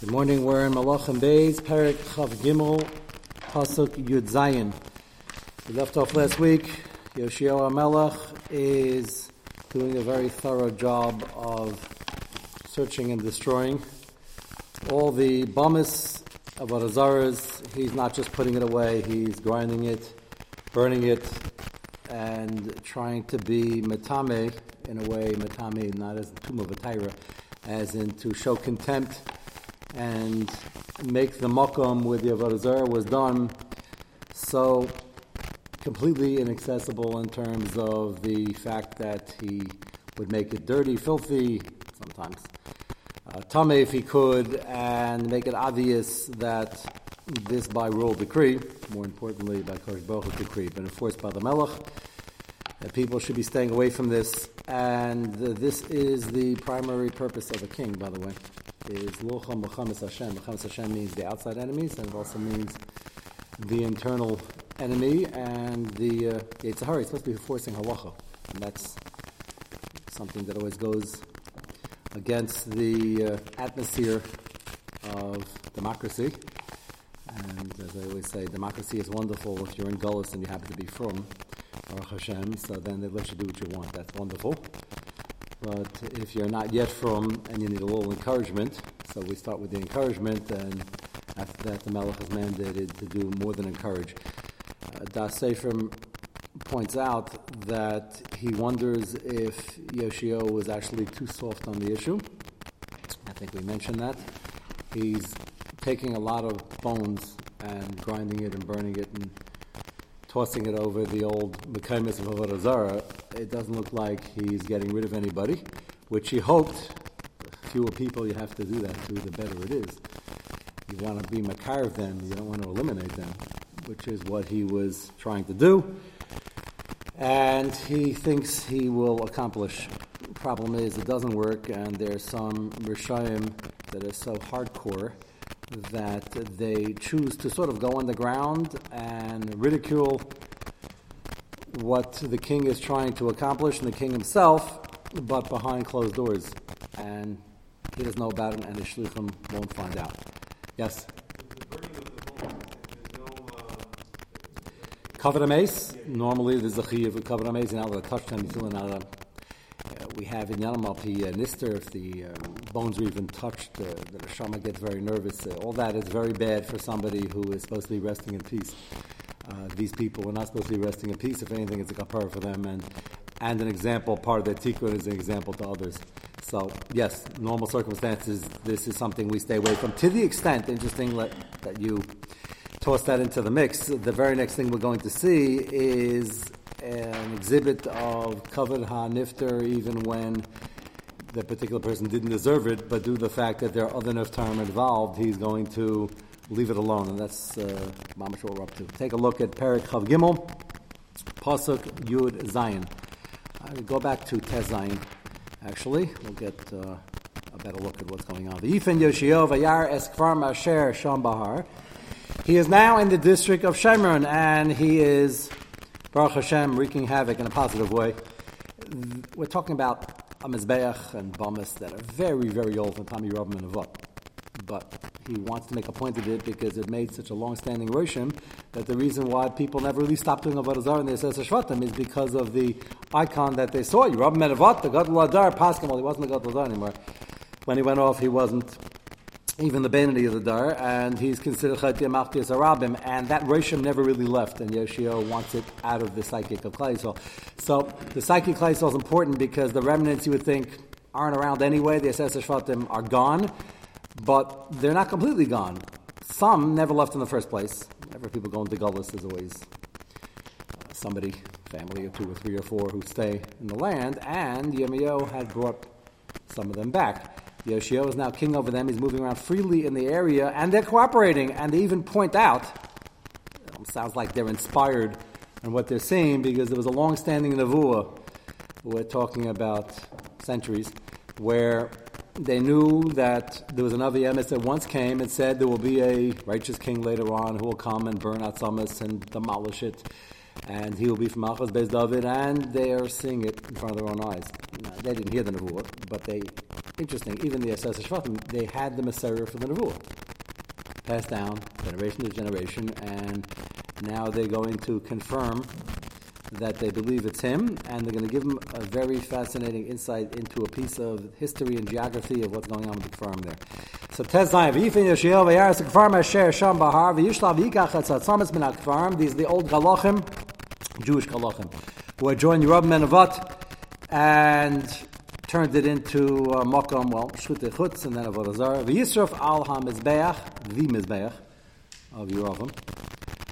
Good morning. We're in Malachim Beis, Perik Chav Gimel, Pasuk Yud Zayin. We left off last week. Yoshio Melech is doing a very thorough job of searching and destroying all the bamis of Arazaras. He's not just putting it away; he's grinding it, burning it, and trying to be metame in a way, metame not as the tomb of a tyra, as in to show contempt and make the makom where the Avodah was done so completely inaccessible in terms of the fact that he would make it dirty, filthy, sometimes uh, tame if he could, and make it obvious that this by royal decree, more importantly by Baruch decree, but enforced by the Melech, that people should be staying away from this, and this is the primary purpose of a king, by the way is Locham B'chamas Hashem. B'chamas Hashem means the outside enemies, and it also means the internal enemy, and the uh, Yetzer Hara is supposed to be forcing halacha, and that's something that always goes against the uh, atmosphere of democracy. And as I always say, democracy is wonderful if you're in Gullus and you happen to be from Baruch Hashem, so then they let you do what you want. That's wonderful. But if you're not yet from and you need a little encouragement, so we start with the encouragement, and after that the Melech is mandated to do more than encourage. Uh, das Sefer points out that he wonders if Yoshio was actually too soft on the issue. I think we mentioned that. He's taking a lot of bones and grinding it and burning it and tossing it over the old Mekaimis of Avodah it doesn't look like he's getting rid of anybody, which he hoped. Fewer people you have to do that to, the better it is. You want to be Makar of them, you don't want to eliminate them, which is what he was trying to do. And he thinks he will accomplish. Problem is, it doesn't work, and there's some Rishayim that are so hardcore that they choose to sort of go underground and ridicule what the king is trying to accomplish and the king himself, but behind closed doors. And he doesn't know about it, and the shluchim won't find out. Yes? Covered a mace. Normally, there's a chi of covered a mace. You're not allowed to touch them. You're we have in Yanamapi uh, Nister, if the um, bones are even touched, uh, the Shama gets very nervous. Uh, all that is very bad for somebody who is supposed to be resting in peace. These people were not supposed to be resting in peace. If anything, it's a kapara for them, and and an example, part of their tikkun is an example to others. So, yes, normal circumstances, this is something we stay away from. To the extent, interesting let, that you toss that into the mix, the very next thing we're going to see is an exhibit of covered ha-nifter even when the particular person didn't deserve it, but due to the fact that there are other niftarim involved, he's going to leave it alone, and that's uh, what we're up to. Take a look at Perik Chav Gimel, Pasuk Yud Zayin. I go back to Tez Zayin, actually. We'll get uh, a better look at what's going on. V'yifen Yoshio v'yar es kvar masher sham bahar. He is now in the district of Shemron, and he is Baruch Hashem wreaking havoc in a positive way. We're talking about a and Bamas that are very, very old from Tommy Robin and Avot. But he wants to make a point of it because it made such a long-standing Roshim that the reason why people never really stopped doing Avodah Zarah in the Yisrael Shvatim is because of the icon that they saw. You Rabbi Menavot, the Gadol Adar, Pascal, he wasn't the Gadol Adar anymore. When he went off, he wasn't even the Benedi of the Dar, and he's considered Chatia Machtias Arabim, and that Roshim never really left, and Yoshio wants it out of the psychic of Klaisel. So the psychic Klaisel is important because the remnants you would think aren't around anyway, the Assessor Shvatim are gone, but they're not completely gone. Some never left in the first place. Whenever people go into Gullus, there's always uh, somebody, family of two or three or four who stay in the land, and Yemio had brought some of them back. Yoshio is now king over them. He's moving around freely in the area, and they're cooperating. And they even point out, um, sounds like they're inspired in what they're saying because there was a long-standing Navua, We're talking about centuries where they knew that there was another emes that once came and said there will be a righteous king later on who will come and burn out Samas and demolish it, and he will be from Malchus Beis David, and they are seeing it in front of their own eyes. Now, they didn't hear the nevuah, but they interesting. Even the Asas Shvatim, they had the Messiah for the Nevuah. Passed down, generation to generation, and now they're going to confirm that they believe it's him, and they're going to give him a very fascinating insight into a piece of history and geography of what's going on with the farm there. So Tez Zayin, V'yifin Yoshiel, V'yaris Kfarm Asher Sham Bahar, V'yishlav Yikach Etzatzamas Min HaKfarm, these are the old Galachim, Jewish Galachim, who had joined Yerub Menavot, and turned it into uh, well, Shute Chutz, and then Avodah Zarah. V'yisraf Al HaMizbeach, the Mizbeach of Yerovim.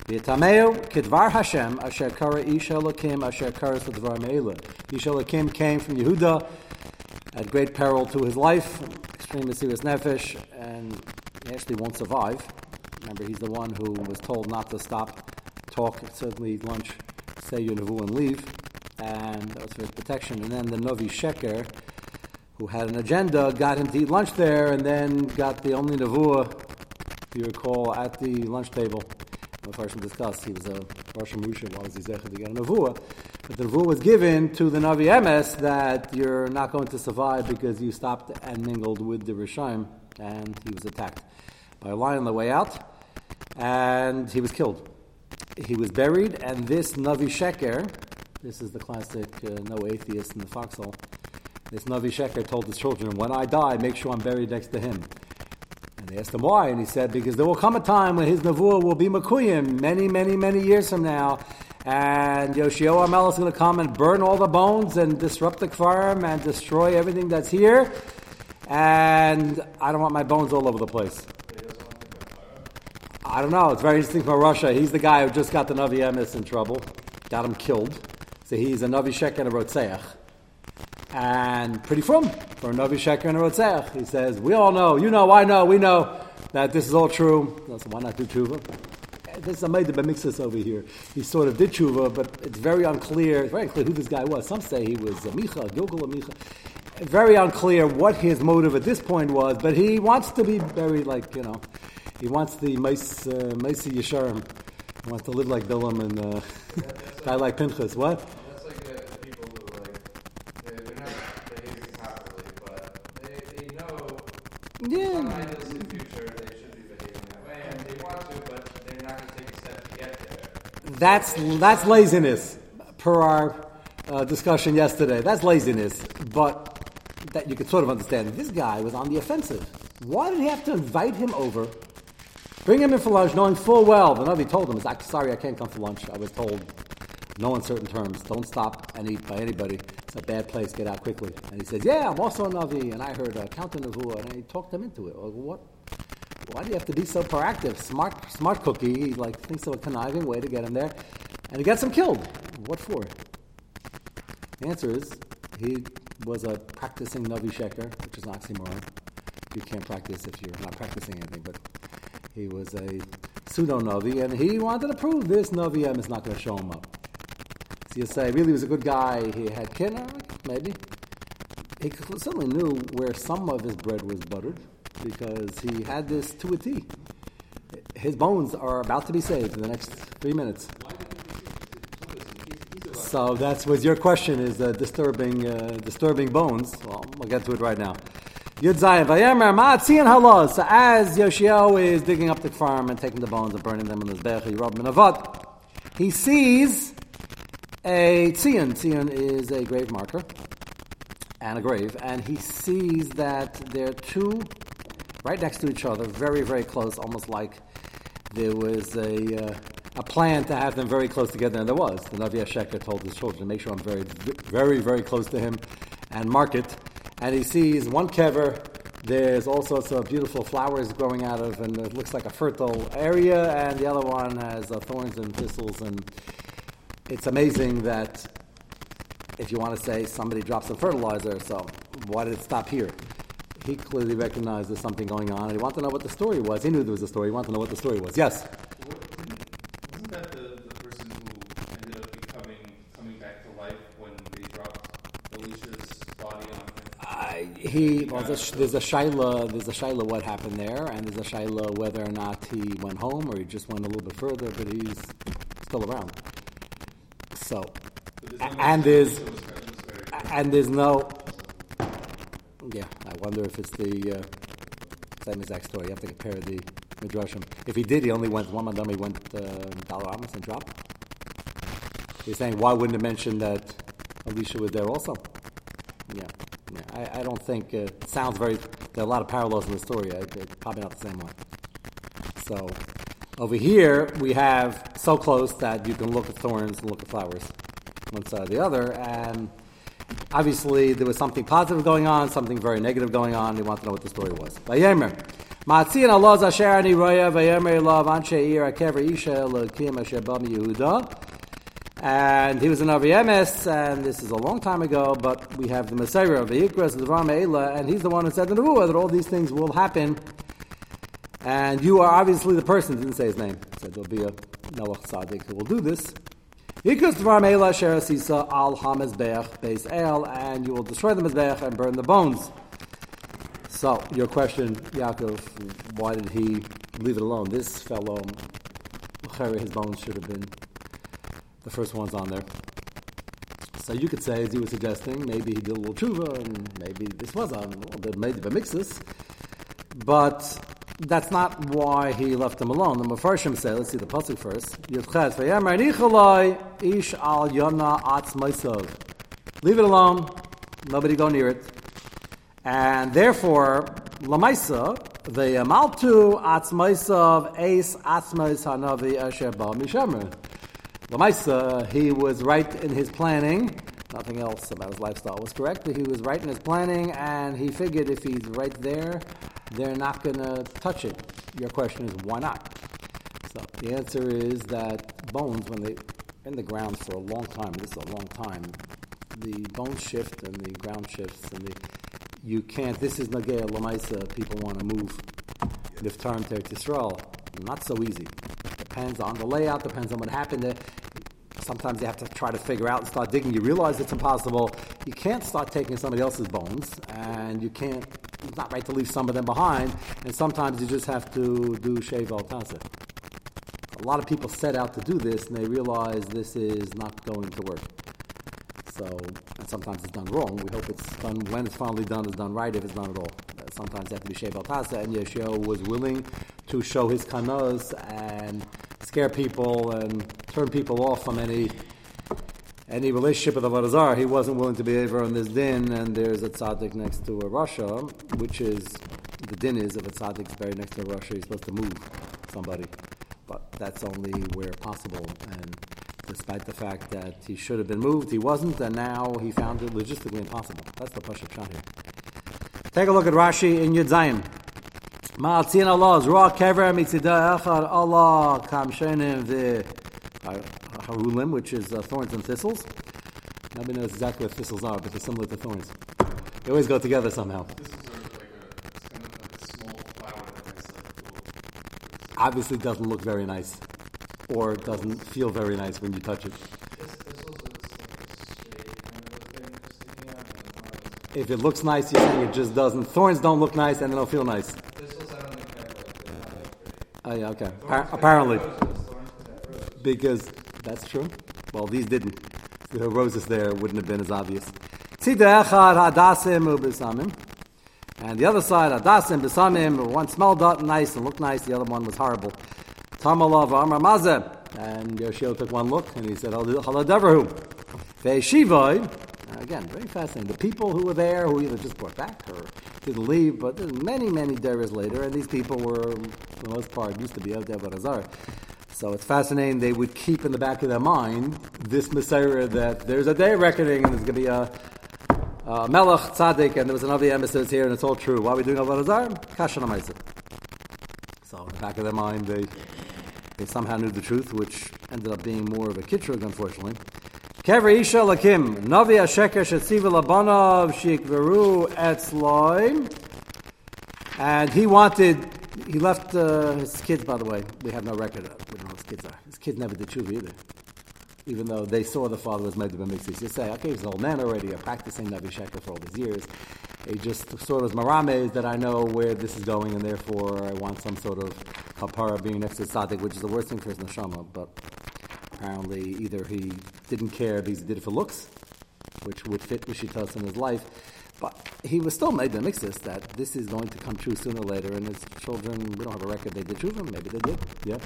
V'yitameu kedvar Hashem asher kara Isha Elokim asher kara Dvar Meila. Isha Elokim came from Yehuda at great peril to his life, extremely serious nefesh, and he actually won't survive. Remember, he's the one who was told not to stop, talk, certainly lunch, say your nevu and leave, and that was for his protection. And then the Novi Sheker, who had an agenda, got him to eat lunch there, and then got the only nevuah, if you recall, at the lunch table the Farshim discussed, he was a Rosh Musha, why was he Zechah to get a Nevuah? But the Nevuah was given to the Navi Emes that you're not going to survive because you stopped and mingled with the Rishayim, and he was attacked by a lion on the way out, and he was killed. He was buried, and this Navi Sheker, this is the classic uh, no atheist in the foxhole, this Navi Sheker told his children, when I die, make sure I'm buried next to him. And they asked him why, and he said, because there will come a time when his Nevuah will be Makuyim many, many, many years from now, and Yoshio Amel is going to come and burn all the bones and disrupt the farm and destroy everything that's here, and I don't want my bones all over the place. I don't know. It's very interesting for Russia. He's the guy who just got the Navi Emes in trouble, got him killed. So he's a Navi Shek and a Rotzeach and pretty from for Navi Sheker and Rotzech. He says, We all know, you know, I know, we know that this is all true. So why not do tshuva? There's a made mixes over here. He sort of did tshuva, but it's very unclear. It's very unclear who this guy was. Some say he was a Micha, Gilgal Micha. Very unclear what his motive at this point was, but he wants to be buried like, you know, he wants the Maisi uh, Yesharim. He wants to live like Bilam and uh, guy like Pinchas. What? Yeah. in the future, they should be behaving that way, and they want to, but they're not going to take a step to get there. That's that's laziness, per our uh, discussion yesterday. That's laziness, but that you could sort of understand. This guy was on the offensive. Why did he have to invite him over? Bring him in for lunch, knowing full well the nobody told him, is, "Sorry, I can't come for lunch. I was told no uncertain terms. Don't stop and eat by anybody. It's a bad place. Get out quickly. And he says, Yeah, I'm also a Navi, and I heard uh, a counter Nevuah, and he talked him into it. Well, what? Why do you have to be so proactive? Smart, smart cookie. He like thinks of a conniving way to get him there, and he gets him killed. What for? The answer is he was a practicing Navi Sheker, which is an oxymoron. You can't practice if you're not practicing anything, but he was a pseudo Navi, and he wanted to prove this Navi M is not going to show him up. So you say, really was a good guy, he had kinner, maybe. He certainly knew where some of his bread was buttered because he had this to a T. His bones are about to be saved in the next three minutes. So that's what your question is uh, disturbing, uh, disturbing bones. Well, we'll get to it right now. Yud Halos. So as Yoshio is digging up the farm and taking the bones and burning them in his bech, he sees a tzion. Tzion is a grave marker and a grave, and he sees that there are two right next to each other, very, very close, almost like there was a, uh, a plan to have them very close together, and there was. The Navi Sheker told his children to make sure I'm very, very, very close to him and mark it. And he sees one kever, there's all sorts of beautiful flowers growing out of, and it looks like a fertile area, and the other one has uh, thorns and thistles and it's amazing that if you want to say somebody dropped some fertilizer, so why did it stop here? He clearly recognized there's something going on, and he wanted to know what the story was. He knew there was a story. He wanted to know what the story was. Yes. Wasn't that the, the person who ended up becoming coming back to life when they dropped Elisha's body on him? Uh, he well, there's, a, there's a shaila. There's a shaila what happened there, and there's a shaila whether or not he went home or he just went a little bit further, but he's still around. So, and there's and there's no Yeah, I wonder if it's the uh, same exact story. You have to compare the midrashim. If he did, he only went one madam. He went uh, dollar amos and dropped. He's saying, why wouldn't it mention that Elisha was there also? Yeah, yeah. I, I don't think uh, it sounds very. There are a lot of parallels in the story. I, it's probably not the same one. So over here we have so close that you can look at thorns and look at flowers, one side or the other, and obviously there was something positive going on, something very negative going on. He want to know what the story was. Vayemer. Ma'atzian Allah zasher roya vayemer ilav anshe ir akever isha elokim asher Yehuda. And he was an Emes, and this is a long time ago, but we have the Messiah of the Ikras, the Ram and he's the one who said the Nebuah that all these things will happen. And you are obviously the person, didn't say his name, said there'll be a Noah Tzaddik who will do this. And you will destroy the Mezbeach and burn the bones. So, your question, Yaakov, why did he leave it alone? This fellow, his bones should have been the first ones on there. So you could say, as you were suggesting, maybe he did a little tshuva, and maybe this was on a little bit made the mixes. But that's not why he left them alone. The Mepharshim say, let's see the pasuk first. ish al yona atz Leave it alone. Nobody go near it. And therefore, lamaisa the amaltu atz maisav ace atzmais hanavi asher ba mishemer. Lamaisa, he was right in his planning. Nothing else about his lifestyle was correct, but he was right in his planning, and he figured if he's right there, they're not going to touch it. Your question is, why not? So the answer is that bones, when they're in the ground for a long time, this is a long time, the bones shift and the ground shifts, and the you can't. This is Nagea Lamaisa. People want to move Niftar to Yisrael. Not so easy. Depends on the layout, depends on what happened there. Sometimes you have to try to figure out and start digging. You realize it's impossible. You can't start taking somebody else's bones, and you can't, it's not right to leave some of them behind, and sometimes you just have to do Shev al A lot of people set out to do this, and they realize this is not going to work. So, and sometimes it's done wrong. We hope it's done, when it's finally done, it's done right if it's done at all. Sometimes you have to be Shev al and Yeshua was willing to show his kanos and scare people and turn people off from any any relationship with the Varazar. He wasn't willing to be over on this din, and there's a tzaddik next to a Russia, which is the din is if a tzaddik's buried next to a Russia, he's supposed to move somebody, but that's only where possible. And despite the fact that he should have been moved, he wasn't, and now he found it logistically impossible. That's the Pasha shot here. Take a look at Rashi in Yud Zayin. Ma'atzin Allah, Zruah Kever Mitzida Echad Allah Kam Shenim the Harulim, which is uh, thorns and thistles. Nobody knows exactly what thistles are, but they're similar to thorns. They always go together somehow. Obviously, doesn't look very nice, or doesn't feel very nice when you touch it. If it looks nice, you're saying it just doesn't. Thorns don't look nice and they don't feel nice. Oh, yeah, okay. apparently. Because that's true. Well, these didn't. The roses there wouldn't have been as obvious. And the other side, hadasim besamim, one smelled nice and looked nice, the other one was horrible. Tamalav Amar Mazeh. And Yoshio took one look and he said, Haladavrahu. Ve'shivoi, again, very fascinating. The people who were there, who either just brought back or didn't leave, but many, many days later, and these people were, for the most part, used to be out there Barazar. So it's fascinating. They would keep in the back of their mind this Messiah that there's a day reckoning and there's going to be a, a Melech Tzaddik and there was another emissaries here and it's all true. Why are we doing Avodah Kashan So in the back of their mind, they they somehow knew the truth, which ended up being more of a kitrug, unfortunately. Kever Isha Lakim, Navi Asheker Shetziva Labanov Shikveru Etzloim. And he wanted, he left uh, his kids, by the way. We have no record of, we don't know his kids never did tshuva either. Even though they saw the father was made be mixed. You say, okay, he's an old man already, I'm practicing Navi Sheker for all these years. He just sort of marames that I know where this is going, and therefore I want some sort of kapara being next to tzaddik, which is the worst thing for his neshama. But Apparently, either he didn't care because he did it for looks, which would fit Rishitas in his life. But he was still made the mixes that this is going to come true sooner or later, and his children, we don't have a record they did tshuva, maybe they did, yeah.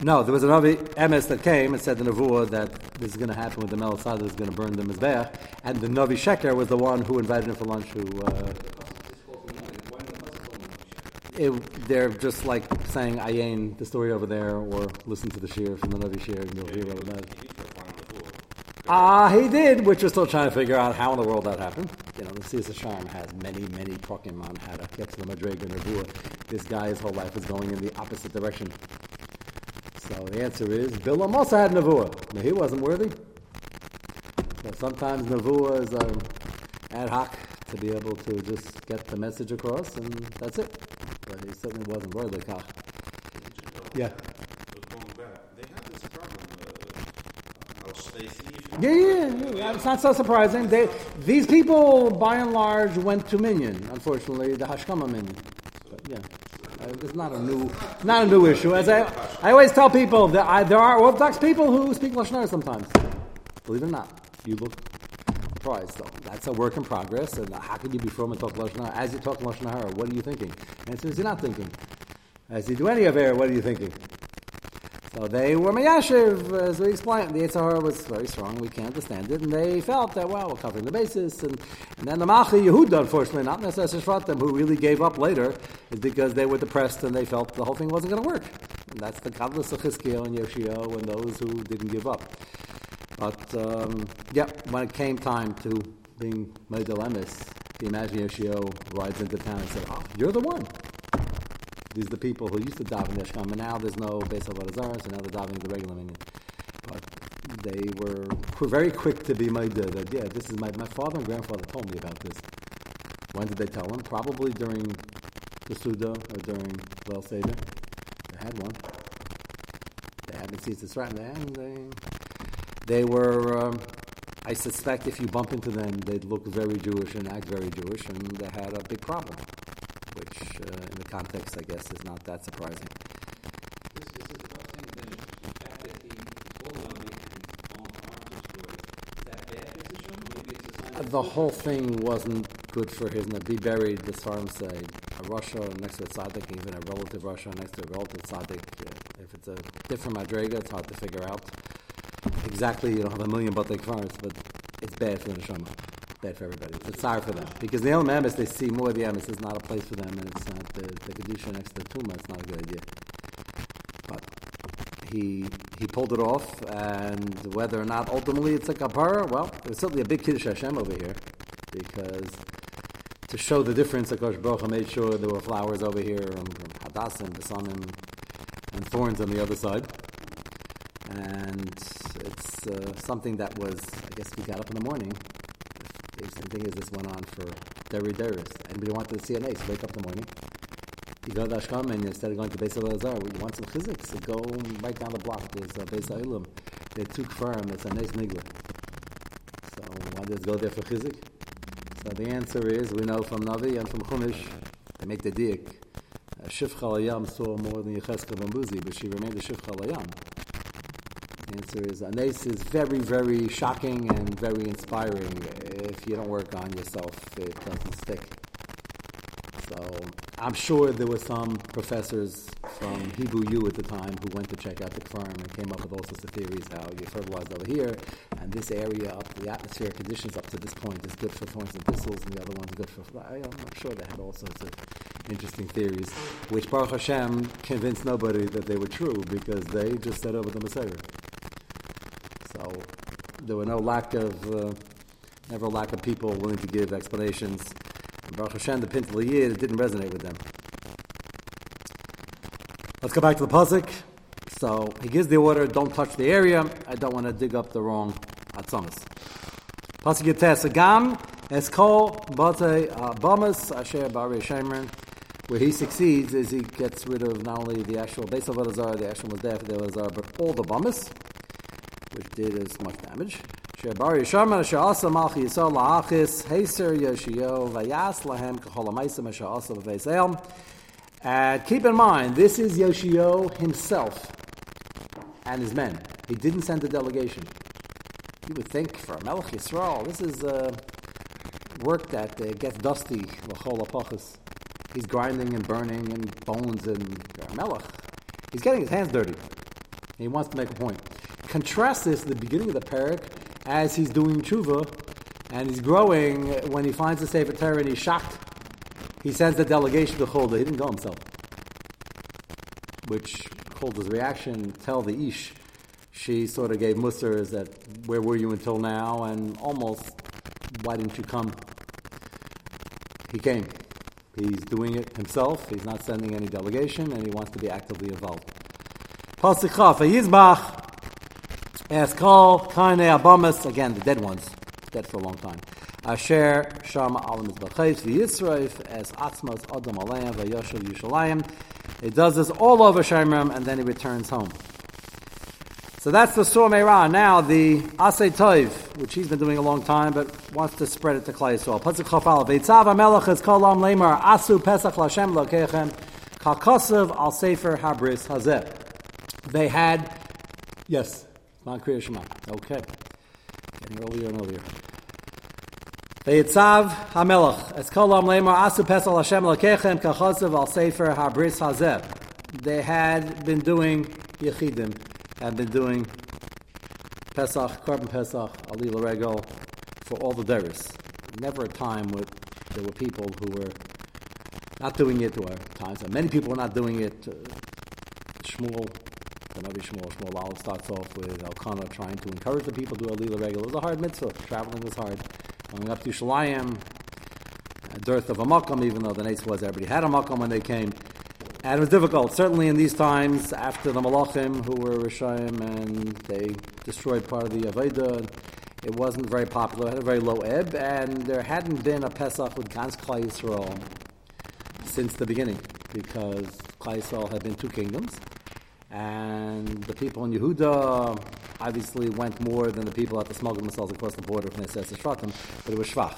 No, there was a Navi Emes that came and said the Nevuah that this is going to happen with the Melisade is going to burn the Mizbeach, and the Navi Sheker was the one who invited him for lunch who... Uh, it, they're just like saying ayin the story over there, or listen to the shir from the Navi shir, and you'll hear about it. Ah, he did, which we're still trying to figure out how in the world that happened. You know, the Caesar Sharm has many, many prokim on how to get to the Madrig and Nevuah. This guy, his whole life is going in the opposite direction. So the answer is, Bilam also had Nevuah. Now, he wasn't worthy. So sometimes Nevuah is um, ad hoc to be able to just get the message across, and that's it. But he certainly wasn't worthy. Yeah. Yeah, yeah, yeah. It's not so surprising. They, these people, by and large, went to Minyan. Unfortunately, the Hashkama Minyan. It's not a new, not a new issue. As I, I always tell people that I, there are Orthodox people who speak lashon sometimes. Believe it or not, you look surprised. So that's a work in progress. And how can you be from and talk lashon As you talk lashon what are you thinking? And as you're not thinking. As you do any of it, what are you thinking? So they were Mayashiv, as we explained. The Yetzer Hara was very strong, we can't understand it. And they felt that, well, we're covering the basis. And, and then the Machi Yehuda, unfortunately, not necessarily Shvatim, who really gave up later, is because they were depressed and they felt the whole thing wasn't going to work. And that's the Kadlas of Chizkiel and Yoshio and those who didn't give up. But, um, yeah, when it came time to being Medel Emes, the imagine Yoshio rides into town and said, oh, you're the one. These are the people who used to daven Yeshkam, and now there's no Beis Avodah so now they're davening the regular minyan. But they were, very quick to be that, yeah, this is my, my father and grandfather told me about this. When did they tell him? Probably during the Suda or during Well Seder. They had one. They hadn't seen this right and they, they were, um, I suspect if you bump into them, they'd look very Jewish and act very Jewish, and they had a big problem which uh, context, I guess, is not that surprising. The whole thing wasn't good for his be buried, the Svarim say, a Russia next to a tzaddik, even a relative Russia next to a relative tzaddik. If it's a different madrega, it's hard to figure out. Exactly, you don't have a million batei kvaris, but it's bad for the neshama bad for everybody. It's tsar for them. Because the Elam Emes, they see more of the Emes is not a place for them, and it's not the, the Kedusha next to the Tuma, it's not a good idea. But he he pulled it off, and whether or not ultimately it's a kapara, well, there's certainly a big Kiddush Hashem over here, because to show the difference, course, Baruch made sure there were flowers over here, and hadassim, besanim, and thorns on the other side. And it's uh, something that was, I guess, we got up in the morning thing as this went on for Derry Deris. Anybody wanted to see an ace, wake up in the morning. You go to Ashkam and instead of going to Beis Elazar, you want some physics, so go right down the block. There's a Beis Elam. They took firm, it's a nice nigla. So why does go there for chizik? So the answer is, we know from Navi and from Chumash, they make the dik. Shifcha Layam saw more than Yecheskel and but she remained a Shifcha Layam. The answer is Anes is very, very shocking and very inspiring. If you don't work on yourself, it doesn't stick. So I'm sure there were some professors from Hebrew U at the time who went to check out the farm and came up with all sorts of theories how you fertilized over here, and this area up the atmospheric conditions up to this point is good for thorns and thistles, and the other one's good for. I'm sure they had all sorts of interesting theories, which Baruch Hashem convinced nobody that they were true because they just said over the Messiah. So there were no lack of, uh, never lack of people willing to give explanations. And Baruch Hashem, the Pintel Yid, didn't resonate with them. Let's go back to the pasuk. So he gives the order, don't touch the area. I don't want to dig up the wrong atzamas. Pasuk Yates Agam Eskol Bate Bamas Asher Bari Shemron. Where he succeeds is he gets rid of not only the actual base of Elazar, the actual Mazdah of Elazar, but all the Bamas which did as much damage. And keep in mind, this is Yoshio himself and his men. He didn't send a delegation. You would think for a Melech Yisrael, this is uh, work that uh, gets dusty, l'chol apachas. He's grinding and burning and bones and uh, Melech. He's getting his hands dirty. He wants to make a point. Contrast this to the beginning of the parak as he's doing tshuva and he's growing when he finds the Sefer Torah and he's shocked. He sends the delegation to Cholda. He didn't go himself. Which Cholda's reaction tell the Ish. She sort of gave Musars that where were you until now and almost why didn't you come? He came. He's doing it himself. He's not sending any delegation and he wants to be actively involved. Pasuk Chaf, Yizbach, Eskal, Kane Abamas, again, the dead ones, dead for a long time. Asher, Shama, Alam Izbachayt, V'Yisraif, Es Atzmas, Adam Alayim, V'Yoshev Yushalayim. It does this all over Shemram, and then he returns home. So that's the Sur Meirah. Now the Asay Toiv, which he's been doing a long time, but wants to spread it to Klai Yisrael. Pasuk Chafal, Veitzav HaMelech is Kolam Lemar, Asu Pesach Lashem Lokechem, Kalkosav Al Sefer Habris Hazeh. They had, yes, not Kriya Shema. Okay. Getting earlier and earlier. Es Lemar, Asu Pesach Lashem Lokechem, Kalkosav Al Sefer Hazeh. They had been doing Yechidim, had been doing Pesach, Korban Pesach, Alila Regel, for all the Deris. Never a time where there were people who were not doing it, or times that many people were not doing it. Uh, Shmuel, Navi Shmuel, Shmuel Aleph starts off with Elkanah trying to encourage the people to do Alila Regel. It was a hard mitzvah. Traveling was hard. Going up to Shalayim, a dearth of a makam, even though the Nates was everybody had a makam when they came. And it was difficult, certainly in these times after the Malachim, who were Rishayim, and they destroyed part of the Aveda. It wasn't very popular, it had a very low ebb, and there hadn't been a Pesach with Gans Klai Yisrael since the beginning, because Klai Yisrael had been two kingdoms, and the people in Yehuda obviously went more than the people at the smuggled themselves across the border from Neses Shvatim, but it was Shvach.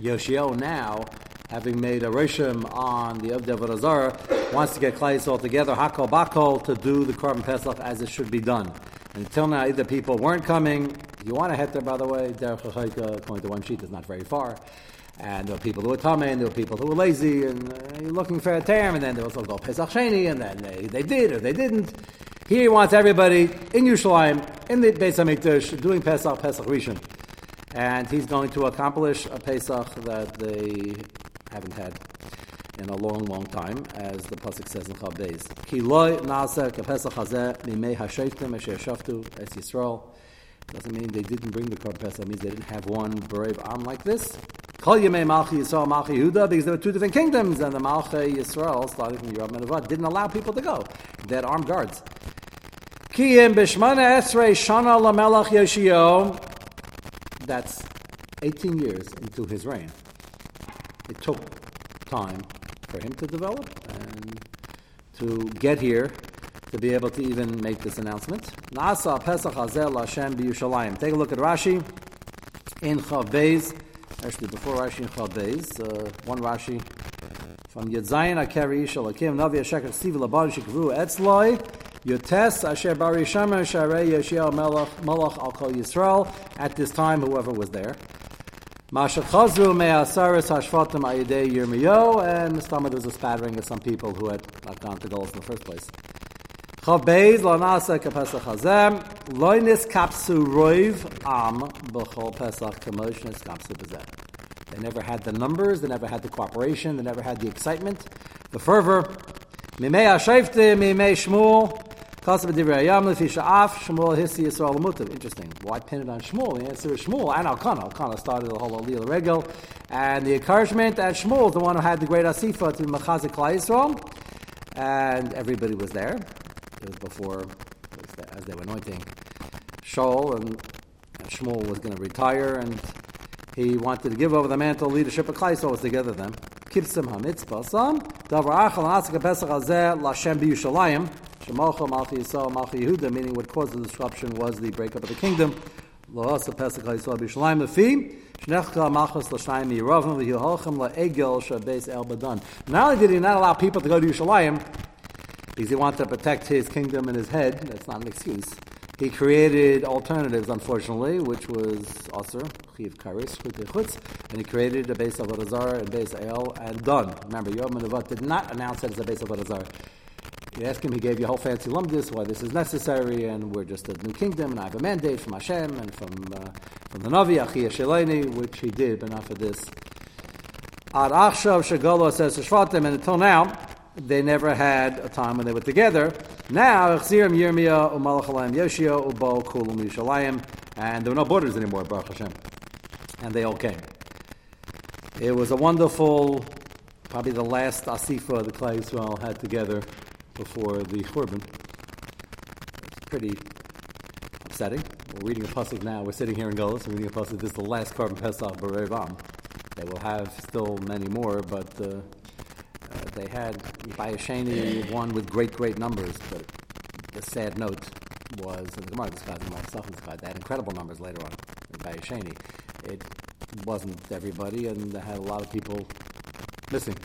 Yoshio now having made a rishim on the Avdei Avodah wants to get Klai Yisrael together, Hakol Bakol, to do the Korban Pesach as it should be done. And until now, either people weren't coming. You want to head there, by the way, Derech HaChaika, according to one sheet, is not very far. And there were people who were tummy, and there were people who were lazy, and uh, you're looking for a term, and then there was also Pesach Sheni, and then they, they did or they didn't. He wants everybody in Yerushalayim, in the Beis HaMikdash, doing Pesach, Pesach Rishon. And he's going to accomplish a Pesach that they haven't had in a long, long time, as the pasuk says in Chav Beis. Ki loy nasa kepesach hazeh mimei hashayftim esher shaftu es Yisrael. Doesn't mean they didn't bring the Korban Pesach. It means they didn't have one brave arm like this. Kol Yemei Malchi Yisrael Malchi Yehuda, because there were two different kingdoms, and the Malchi Yisrael, starting from Yerub Menavad, didn't allow people to go. They had armed guards. Ki im b'shmana esrei shana lamelach Yoshio. That's 18 years into his reign it took time for him to develop and to get here to be able to even make this announcement. Nasa Pesach Hazel Hashem. Take a look at Rashi in Chav. Actually, before Rashi in Chav uh, one Rashi from Yedzayin Akeri Shalakim Navi Asheker Siv Laban Shikru Etzloi Yotes Asher Bari Shaman Sharei Yeshiel Melech Melech Al Kol Yisrael. At this time, whoever was there. Masha Chazru Me'asaris Hashvatim Ayidei Yirmiyo, and Mustama there was a spattering of some people who had not gone to Golos in the first place. Chav Beis Lanasa Kapesach Hazem Loinis Kapsu Roiv Am B'chol Pesach Kamoshnis Kapsu Bezeh. They never had the numbers, they never had the cooperation, they never had the excitement, the fervor. Mimei Hashayfte, Mimei Shmuel, Interesting. Why pin it on Shmuel? The answer is Shmuel and Elkanah. Elkanah started the whole Aliyah Regel. And the encouragement that Shmuel the one who had the great Asifa to Machazik Yisrael. And everybody was there. It before, as they were anointing Shaul, and, and Shmuel was going to retire, and he wanted to give over the mantle leadership of Klai was together then. Kipsim hamitzvah sam davar achal asik pesach hazeh lashem biyushalayim Shemalcha Malchi Yisrael Malchi Yehuda, meaning what caused the disruption was the breakup of the kingdom. Loasa Pesach Yisrael B'Shalayim Lefi, Shnechka Malchus L'Shayim Yeravim V'Yeholchem La'egel Shabeis El Badan. Not only did he not allow people to go to Yerushalayim, because he wanted to protect his kingdom and his head, that's not an excuse, He created alternatives, unfortunately, which was Aser, Chiv Karis, Chutz, and he created a base of Arazar and base El, and done. Remember, Yom Nevat did not announce it as a base of Arazar. You ask him, he gave you a whole fancy lumdis, why this is necessary, and we're just a new kingdom, and I have a mandate from Hashem and from, uh, from the Navi, Achia Sheleni, which he did, but not for this. Ad Achshav Shagolo says to Shvatim, and until now, they never had a time when they were together. Now, Chzirim Yirmiyah, Umalach Alayim Yoshio, Ubal Kulam Yushalayim, and there were no borders anymore, Baruch Hashem. And they all came. It was a wonderful, probably the last Asifa the Klai Yisrael had together before the Churban. It's pretty upsetting. We're reading a pasuk now. We're sitting here in Golis. We're reading a pasuk. This is the last Korban Pesach Berevam. They will have still many more, but uh, they had Bayasheni one with great, great numbers. But the sad note was, and the Gemara describes in myself described they had incredible numbers later on in Bayasheni. It wasn't everybody, and they had a lot of people missing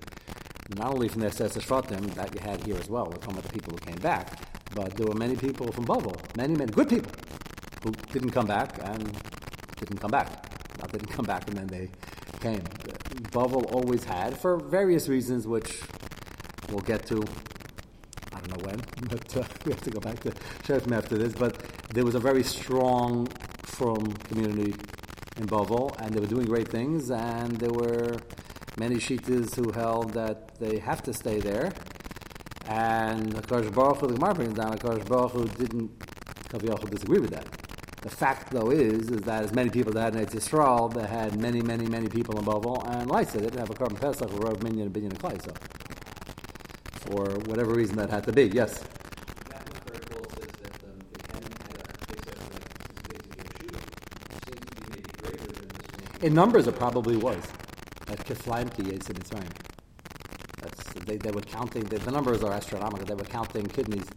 not only from the SS Shvatim that you had here as well, we're talking about the people who came back, but there were many people from Babel, many, many good people who didn't come back and didn't come back. Not didn't come back and then they came. Babel always had, for various reasons, which we'll get to. I don't know when, but uh, we have to go back to Sheraton after this. But there was a very strong, from community in Babel, and they were doing great things, and there were many shitas who held that they have to stay there. And Akash Baruch Hu, the Gemara brings down, Akash Baruch Hu didn't Kaviyachal disagree with that. The fact, though, is is that as many people that had in Yisrael, they had many, many, many people in Bavel, and like said, didn't have a Korban Pesach, a Minyan, a Binyan, and Klai, for whatever reason that had to be. Yes. In numbers, it probably was. At Kiflaim Ki Yetz in Mitzrayim. That's they, they were counting. The, the numbers are astronomical. They were counting kidneys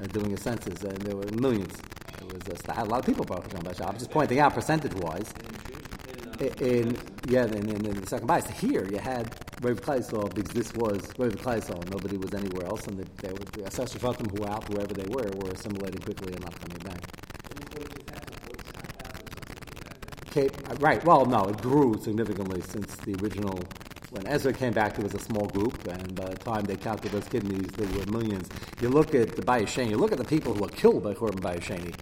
and doing a census, and there were millions. It was just, I had a lot of people. Baruch Hashem, I'm just pointing out percentage-wise. In, yeah, in, in, in the second bias here you had Rav Kleisel because this was Rav Kleisel. Nobody was anywhere else, and they, they were the assessors them who were out wherever they were were assimilating quickly and not coming back. Okay, right. Well, no, it grew significantly since the original. When Ezra came back, there was a small group, and by the time they counted those kidneys, there were millions. You look at the Bayesheni, you look at the people who were killed by Korban Bayesheni.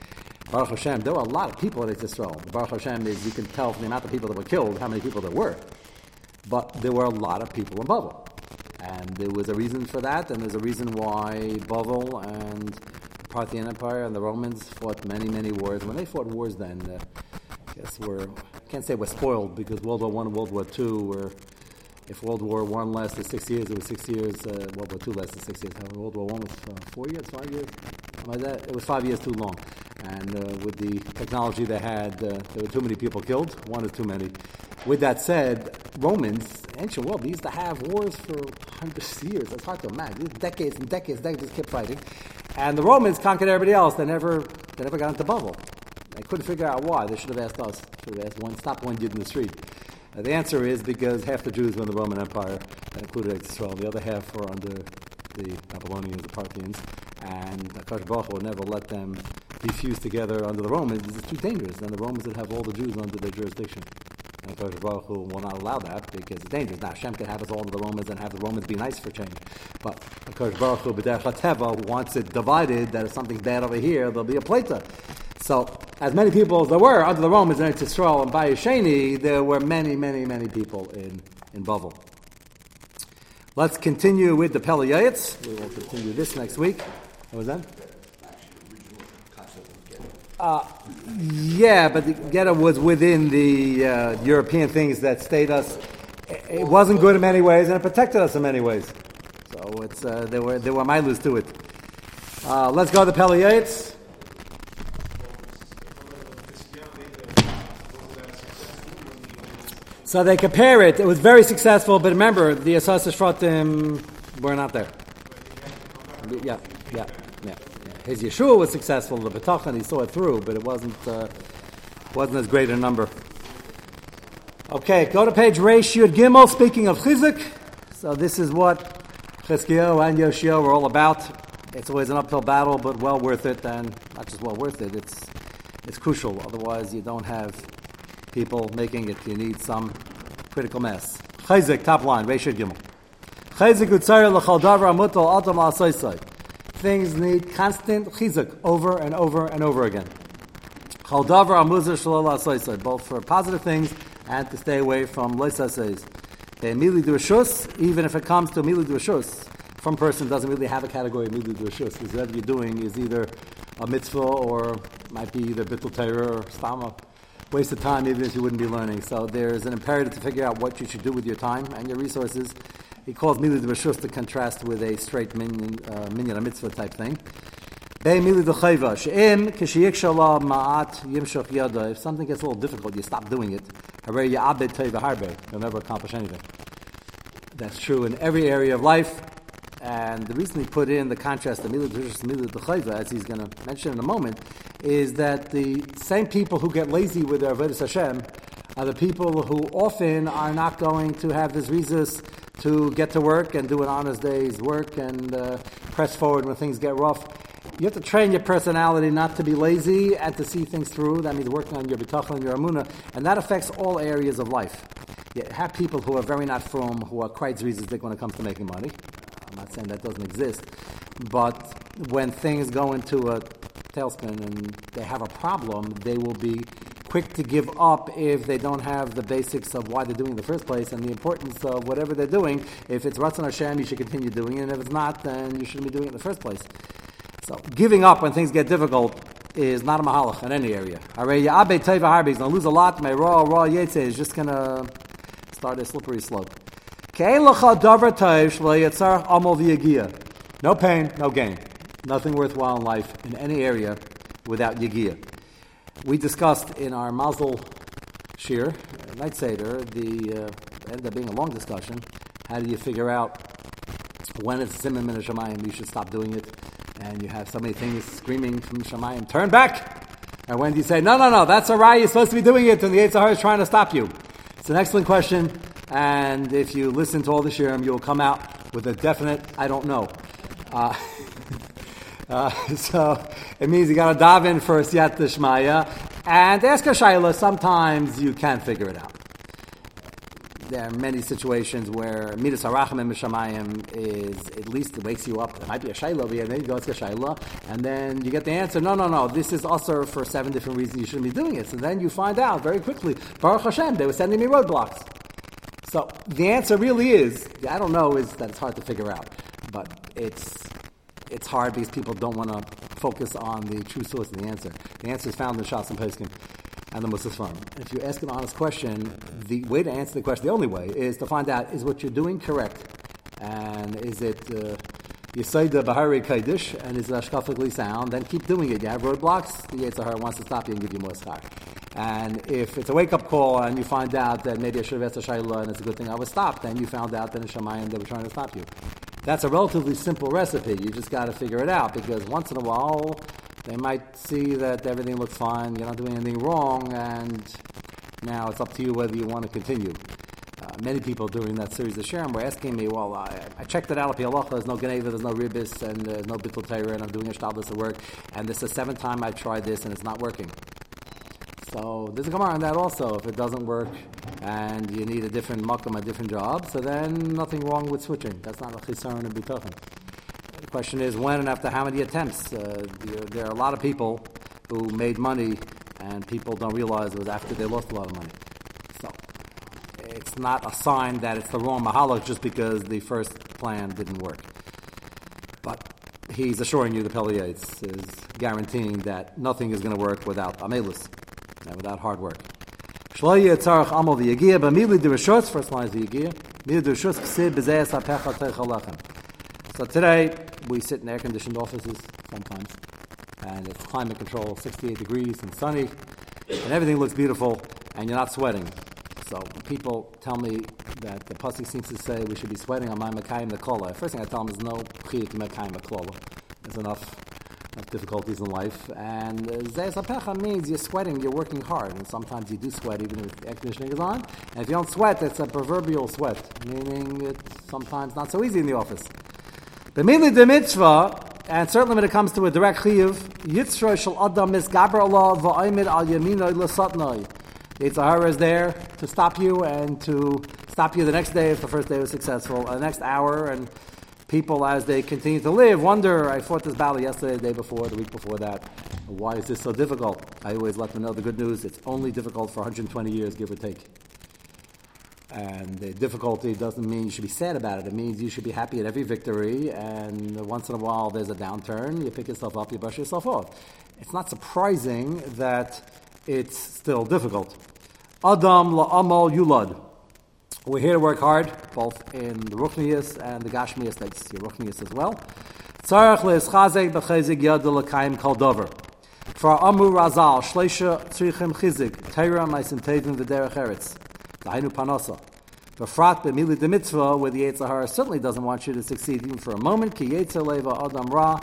Baruch Hashem, there were a lot of people in Israel. Baruch Hashem is, you can tell from the amount of people that were killed how many people there were. But there were a lot of people in Bavel. And there was a reason for that, and there's a reason why Bavel and the Parthian Empire and the Romans fought many, many wars. When they fought wars then, uh, guess we're I can't say we're spoiled because World War One and World War Two were if World War One lasted six years, it was six years. Uh, World War Two lasted six years. World War One was uh, four years, five years, like that. It was five years too long. And uh, with the technology they had, uh, there were too many people killed. One is too many. With that said, Romans, ancient world, they used to have wars for hundreds of years. It's hard to imagine. Decades and decades, decades, just kept fighting. And the Romans conquered everybody else. They never, they never got into bubble. They couldn't figure out why. They should have asked us. Should have asked one, stop one dude in the street. Uh, the answer is because half the Jews were in the Roman Empire, that included Israel. The other half were under the Babylonians, the Parthians, and Akash Baruch would never let them be fused together under the Romans. It's too dangerous. And the Romans would have all the Jews under their jurisdiction. And Akash Baruch Hu will not allow that because it's dangerous. Now Hashem can have us all under the Romans and have the Romans be nice for change. But Akash Baruch Hu, B'derech wants it divided, that if something's bad over here, there'll be a plata. So, as many people as there were under the Romans in Israel and Bayesheni, there were many, many, many people in, in Bavel. Let's continue with the Pele Yoetz. We will continue this next week. What was that? Uh, yeah, but the Geta was within the uh, European things that stayed us. It wasn't good in many ways, and it protected us in many ways. So it's uh, there were there were miles to it. Uh, let's go to the Pele Yoetz. So they compare it. It was very successful, but remember, the Asas Shvatim were not there. Yeah, yeah. His Yeshua was successful. The B'tachan, he saw it through, but it wasn't uh, wasn't as great a number. Okay, go to page Reish Yud Gimel. Speaking of Chizik, so this is what Chizkiyahu and Yoshio were all about. it's always an uphill battle, but well worth it, and not just well worth it, it's, it's crucial. Otherwise, you don't have people making it. You need some critical mass. Chayzik, top line, Reshid Gimel. Chayzik utzayr l'chal davar amutal atam la'asaysay. Things need constant chizuk over and over and over again. Both for positive things and to stay away from shus, even if it comes to immediately do. From person doesn't really have a category immediately do because whatever you're doing is either a mitzvah or might be either bittul Torah or stama waste of time even if you wouldn't be learning. So there's an imperative to figure out what you should do with your time and your resources. He calls Mili the Rishus to contrast with a straight minyan, uh, minyan mitzvah type thing. If something gets a little difficult, you stop doing it. You'll never accomplish anything. That's true in every area of life. And the reason he put in the contrast of Mila as he's going to mention in a moment, is that the same people who get lazy with their Avodah Hashem are the people who often are not going to have this resource to get to work and do an honest day's work and uh, press forward when things get rough. You have to train your personality not to be lazy and to see things through. That means working on your bitachon and your amuna, and that affects all areas of life. You have people who are very not from, who are quite reasonable when it comes to making money. I'm not saying that doesn't exist, but when things go into a tailspin and they have a problem, they will be quick to give up if they don't have the basics of why they're doing it in the first place and the importance of whatever they're doing. If it's Ratzon Hashem, you should continue doing it, and if it's not, then you shouldn't be doing it in the first place. So giving up when things get difficult is not a mahalach in any area. Is going to lose a lot. My raw, raw is just going to start a slippery slope. No pain, no gain. Nothing worthwhile in life in any area without Yigiyah. We discussed in our Mazel Shir, Night Seder, the uh, ended up being a long discussion. How do you figure out when it's Siman Min Shemayim, you should stop doing it, and you have so many things screaming from Shemayim, turn back! And when do you say, no, no, no, that's all right, you're supposed to be doing it, and the Yetzer Hara is trying to stop you? It's an excellent question, and if you listen to all the Shirim, you'll come out with a definite, I don't know. Uh, Uh, so it means you got to dive in for Siyat Shmaya and ask a Shaila. Sometimes you can't figure it out. There are many situations where Midas Harachim and is at least it wakes you up. There might be a Shaila over here, and then you go ask a Shaila, and then you get the answer. No, no, no. This is also for seven different reasons you shouldn't be doing it. So then you find out very quickly. Baruch Hashem, they were sending me roadblocks. So the answer really is I don't know is that it's hard to figure out, but it's it's hard because people don't want to focus on the true source of the answer. The answer is found in Shas and Poskim and the Musaf Farm. If you ask an honest question, the way to answer the question, the only way, is to find out is what you're doing correct, and is it uh, Yisaida Bahari Kaidish, and is it ashkafically sound, then keep doing it. You have roadblocks, the Yetzer Hara wants to stop you and give you more schar. And if it's a wake up call and you find out that maybe I should have asked a Shaila and it's a good thing I was stopped, then you found out that in Shemayim they were trying to stop you. That's a relatively simple recipe. You just got to figure it out because once in a while they might see that everything looks fine, you're not doing anything wrong, and now it's up to you whether you want to continue. Uh, many people during that series of Sherem were asking me, well, I, I checked it out, there's no Geneva, there's no Ribis, and there's no Bittul Torah, and I'm doing a Shtadlis at work, and this is the seventh time I've tried this, and it's not working. So there's a Gemara on that also. If it doesn't work and you need a different makam, a different job, so then nothing wrong with switching. That's not a chisaron and bitachon. The question is when and after how many attempts. Uh, there are a lot of people who made money and people don't realize it was after they lost a lot of money. So it's not a sign that it's the wrong mahala just because the first plan didn't work. But he's assuring you the Pele Yoetz is guaranteeing that nothing is going to work without Amelus and without hard work. Shloye dereshus, first line is. So today, we sit in air-conditioned offices sometimes, and it's climate control, 68 degrees and sunny, and everything looks beautiful, and you're not sweating. So people tell me that the pasuk seems to say we should be sweating on my Mekayim the Kola. First thing I tell them is no chiyuk Mekayim the Kola. There's enough difficulties in life. And uh, Zezapecha means you're sweating, you're working hard, and sometimes you do sweat even if the air conditioning is on. And if you don't sweat, it's a proverbial sweat, meaning it's sometimes not so easy in the office. The mitzvah, And certainly when it comes to a direct chiyuv, Yitzra shall adam misgaber Allah va'ayimid al yaminoi l'satnoi. The Yetzer Hara is there to stop you and to stop you the next day if the first day was successful, the next hour, and people as they continue to live wonder, I fought this battle yesterday, the day before, the week before that. Why is this so difficult? I always let them know the good news. It's only difficult for 120 years, give or take. And the difficulty doesn't mean you should be sad about it. It means you should be happy at every victory. And once in a while there's a downturn, you pick yourself up, you brush yourself off. It's not surprising that it's still difficult. Adam la'amal yulad. We're here to work hard, both in the Ruchnius and the Gashmias states, your Ruchnius as well. Tzarech le'eschazek dover. For Amu Razal, Shleisha Tzrichim Chizik, Teira Maisim Tevim V'derech Eretz. Dainu Panosa. Befrat b'mili de where the Yetzirah certainly doesn't want you to succeed even for a moment. Ki Yetzer leva adam ra,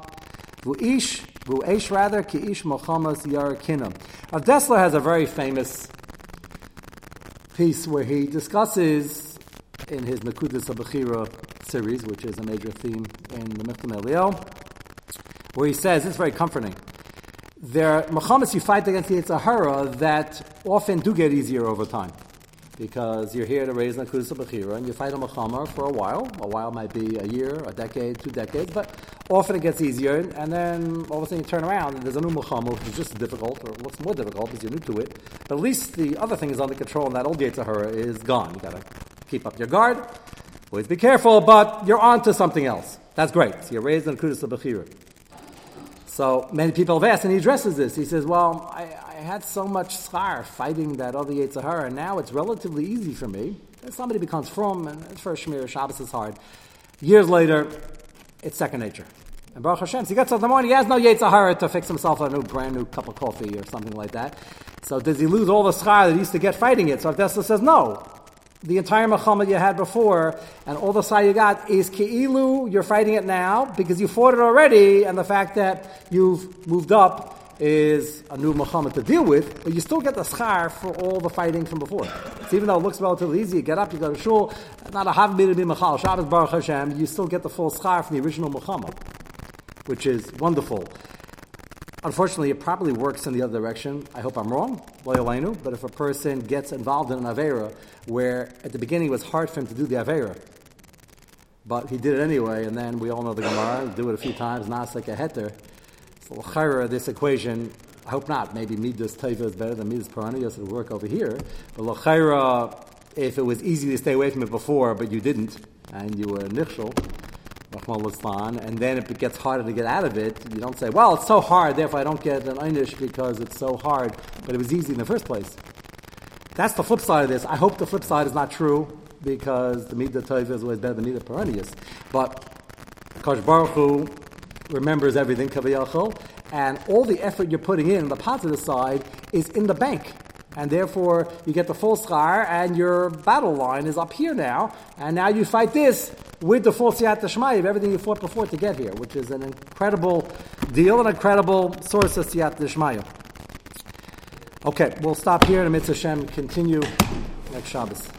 v'u'ish, v'u'ish rather, ki ish mochamas yarakinam. Rav Dessler has a very famous piece where he discusses in his Nekudas Habechira series, which is a major theme in the Michtav MeEliyahu, where he says, it's very comforting. There machamas you fight against the Yetzer Hara that often do get easier over time because you're here to raise Nakusa Bechira, and you fight a Muhammad for a while. A while might be a year, a decade, two decades, but often it gets easier, and then all of a sudden you turn around and there's a new Muhammad which is just difficult, or looks more difficult because you're new to it. But at least the other thing is under control, and that old Yetzirah is gone. you got to keep up your guard, always be careful, but you're on to something else. That's great. So you're raised in Kudas Bechira. So many people have asked, and he addresses this. He says, Well, I had so much schar fighting that other Yetzirah, and now it's relatively easy for me. Somebody becomes from, and first Shomer Shabbos is hard. Years later, it's second nature. And Baruch Hashem, so he gets up in the morning, he has no Yetzirah to fix himself a new, brand new cup of coffee or something like that. So does he lose all the schar that he used to get fighting it? So Dessler says, no. The entire Muhammad you had before, and all the schar you got is Ki'ilu, you're fighting it now, because you fought it already, and the fact that you've moved up is a new Muhammad to deal with, but you still get the schar for all the fighting from before. So even though it looks relatively easy, you get up, you go to shul, not a minute be Machal, Shabbos Baruch Hashem, you still get the full schar from the original Muhammad, which is wonderful. Unfortunately, it probably works in the other direction. I hope I'm wrong, but if a person gets involved in an Avera where at the beginning it was hard for him to do the Avera, but he did it anyway, and then we all know the Gemara, do it a few times, not like a heter, so this equation, I hope not. Maybe Midas Taiva is better than Midas Paranias. It'll work over here. But L'chaira, if it was easy to stay away from it before, but you didn't, and you were Nichshel, and then if it gets harder to get out of it, you don't say, well, it's so hard, therefore I don't get an Einish because it's so hard, but it was easy in the first place. That's the flip side of this. I hope the flip side is not true because the Midah Taiva is always better than Midah Paranias. But Kosh Baruch Hu remembers everything, Kaviyachol, and all the effort you're putting in, the positive side, is in the bank. And therefore, you get the full schar, and your battle line is up here now, and now you fight this with the full siyat of everything you fought before to get here, which is an incredible deal, an incredible source of siyat shmai. Okay, we'll stop here, and Mitzvah Hashem continue next Shabbos.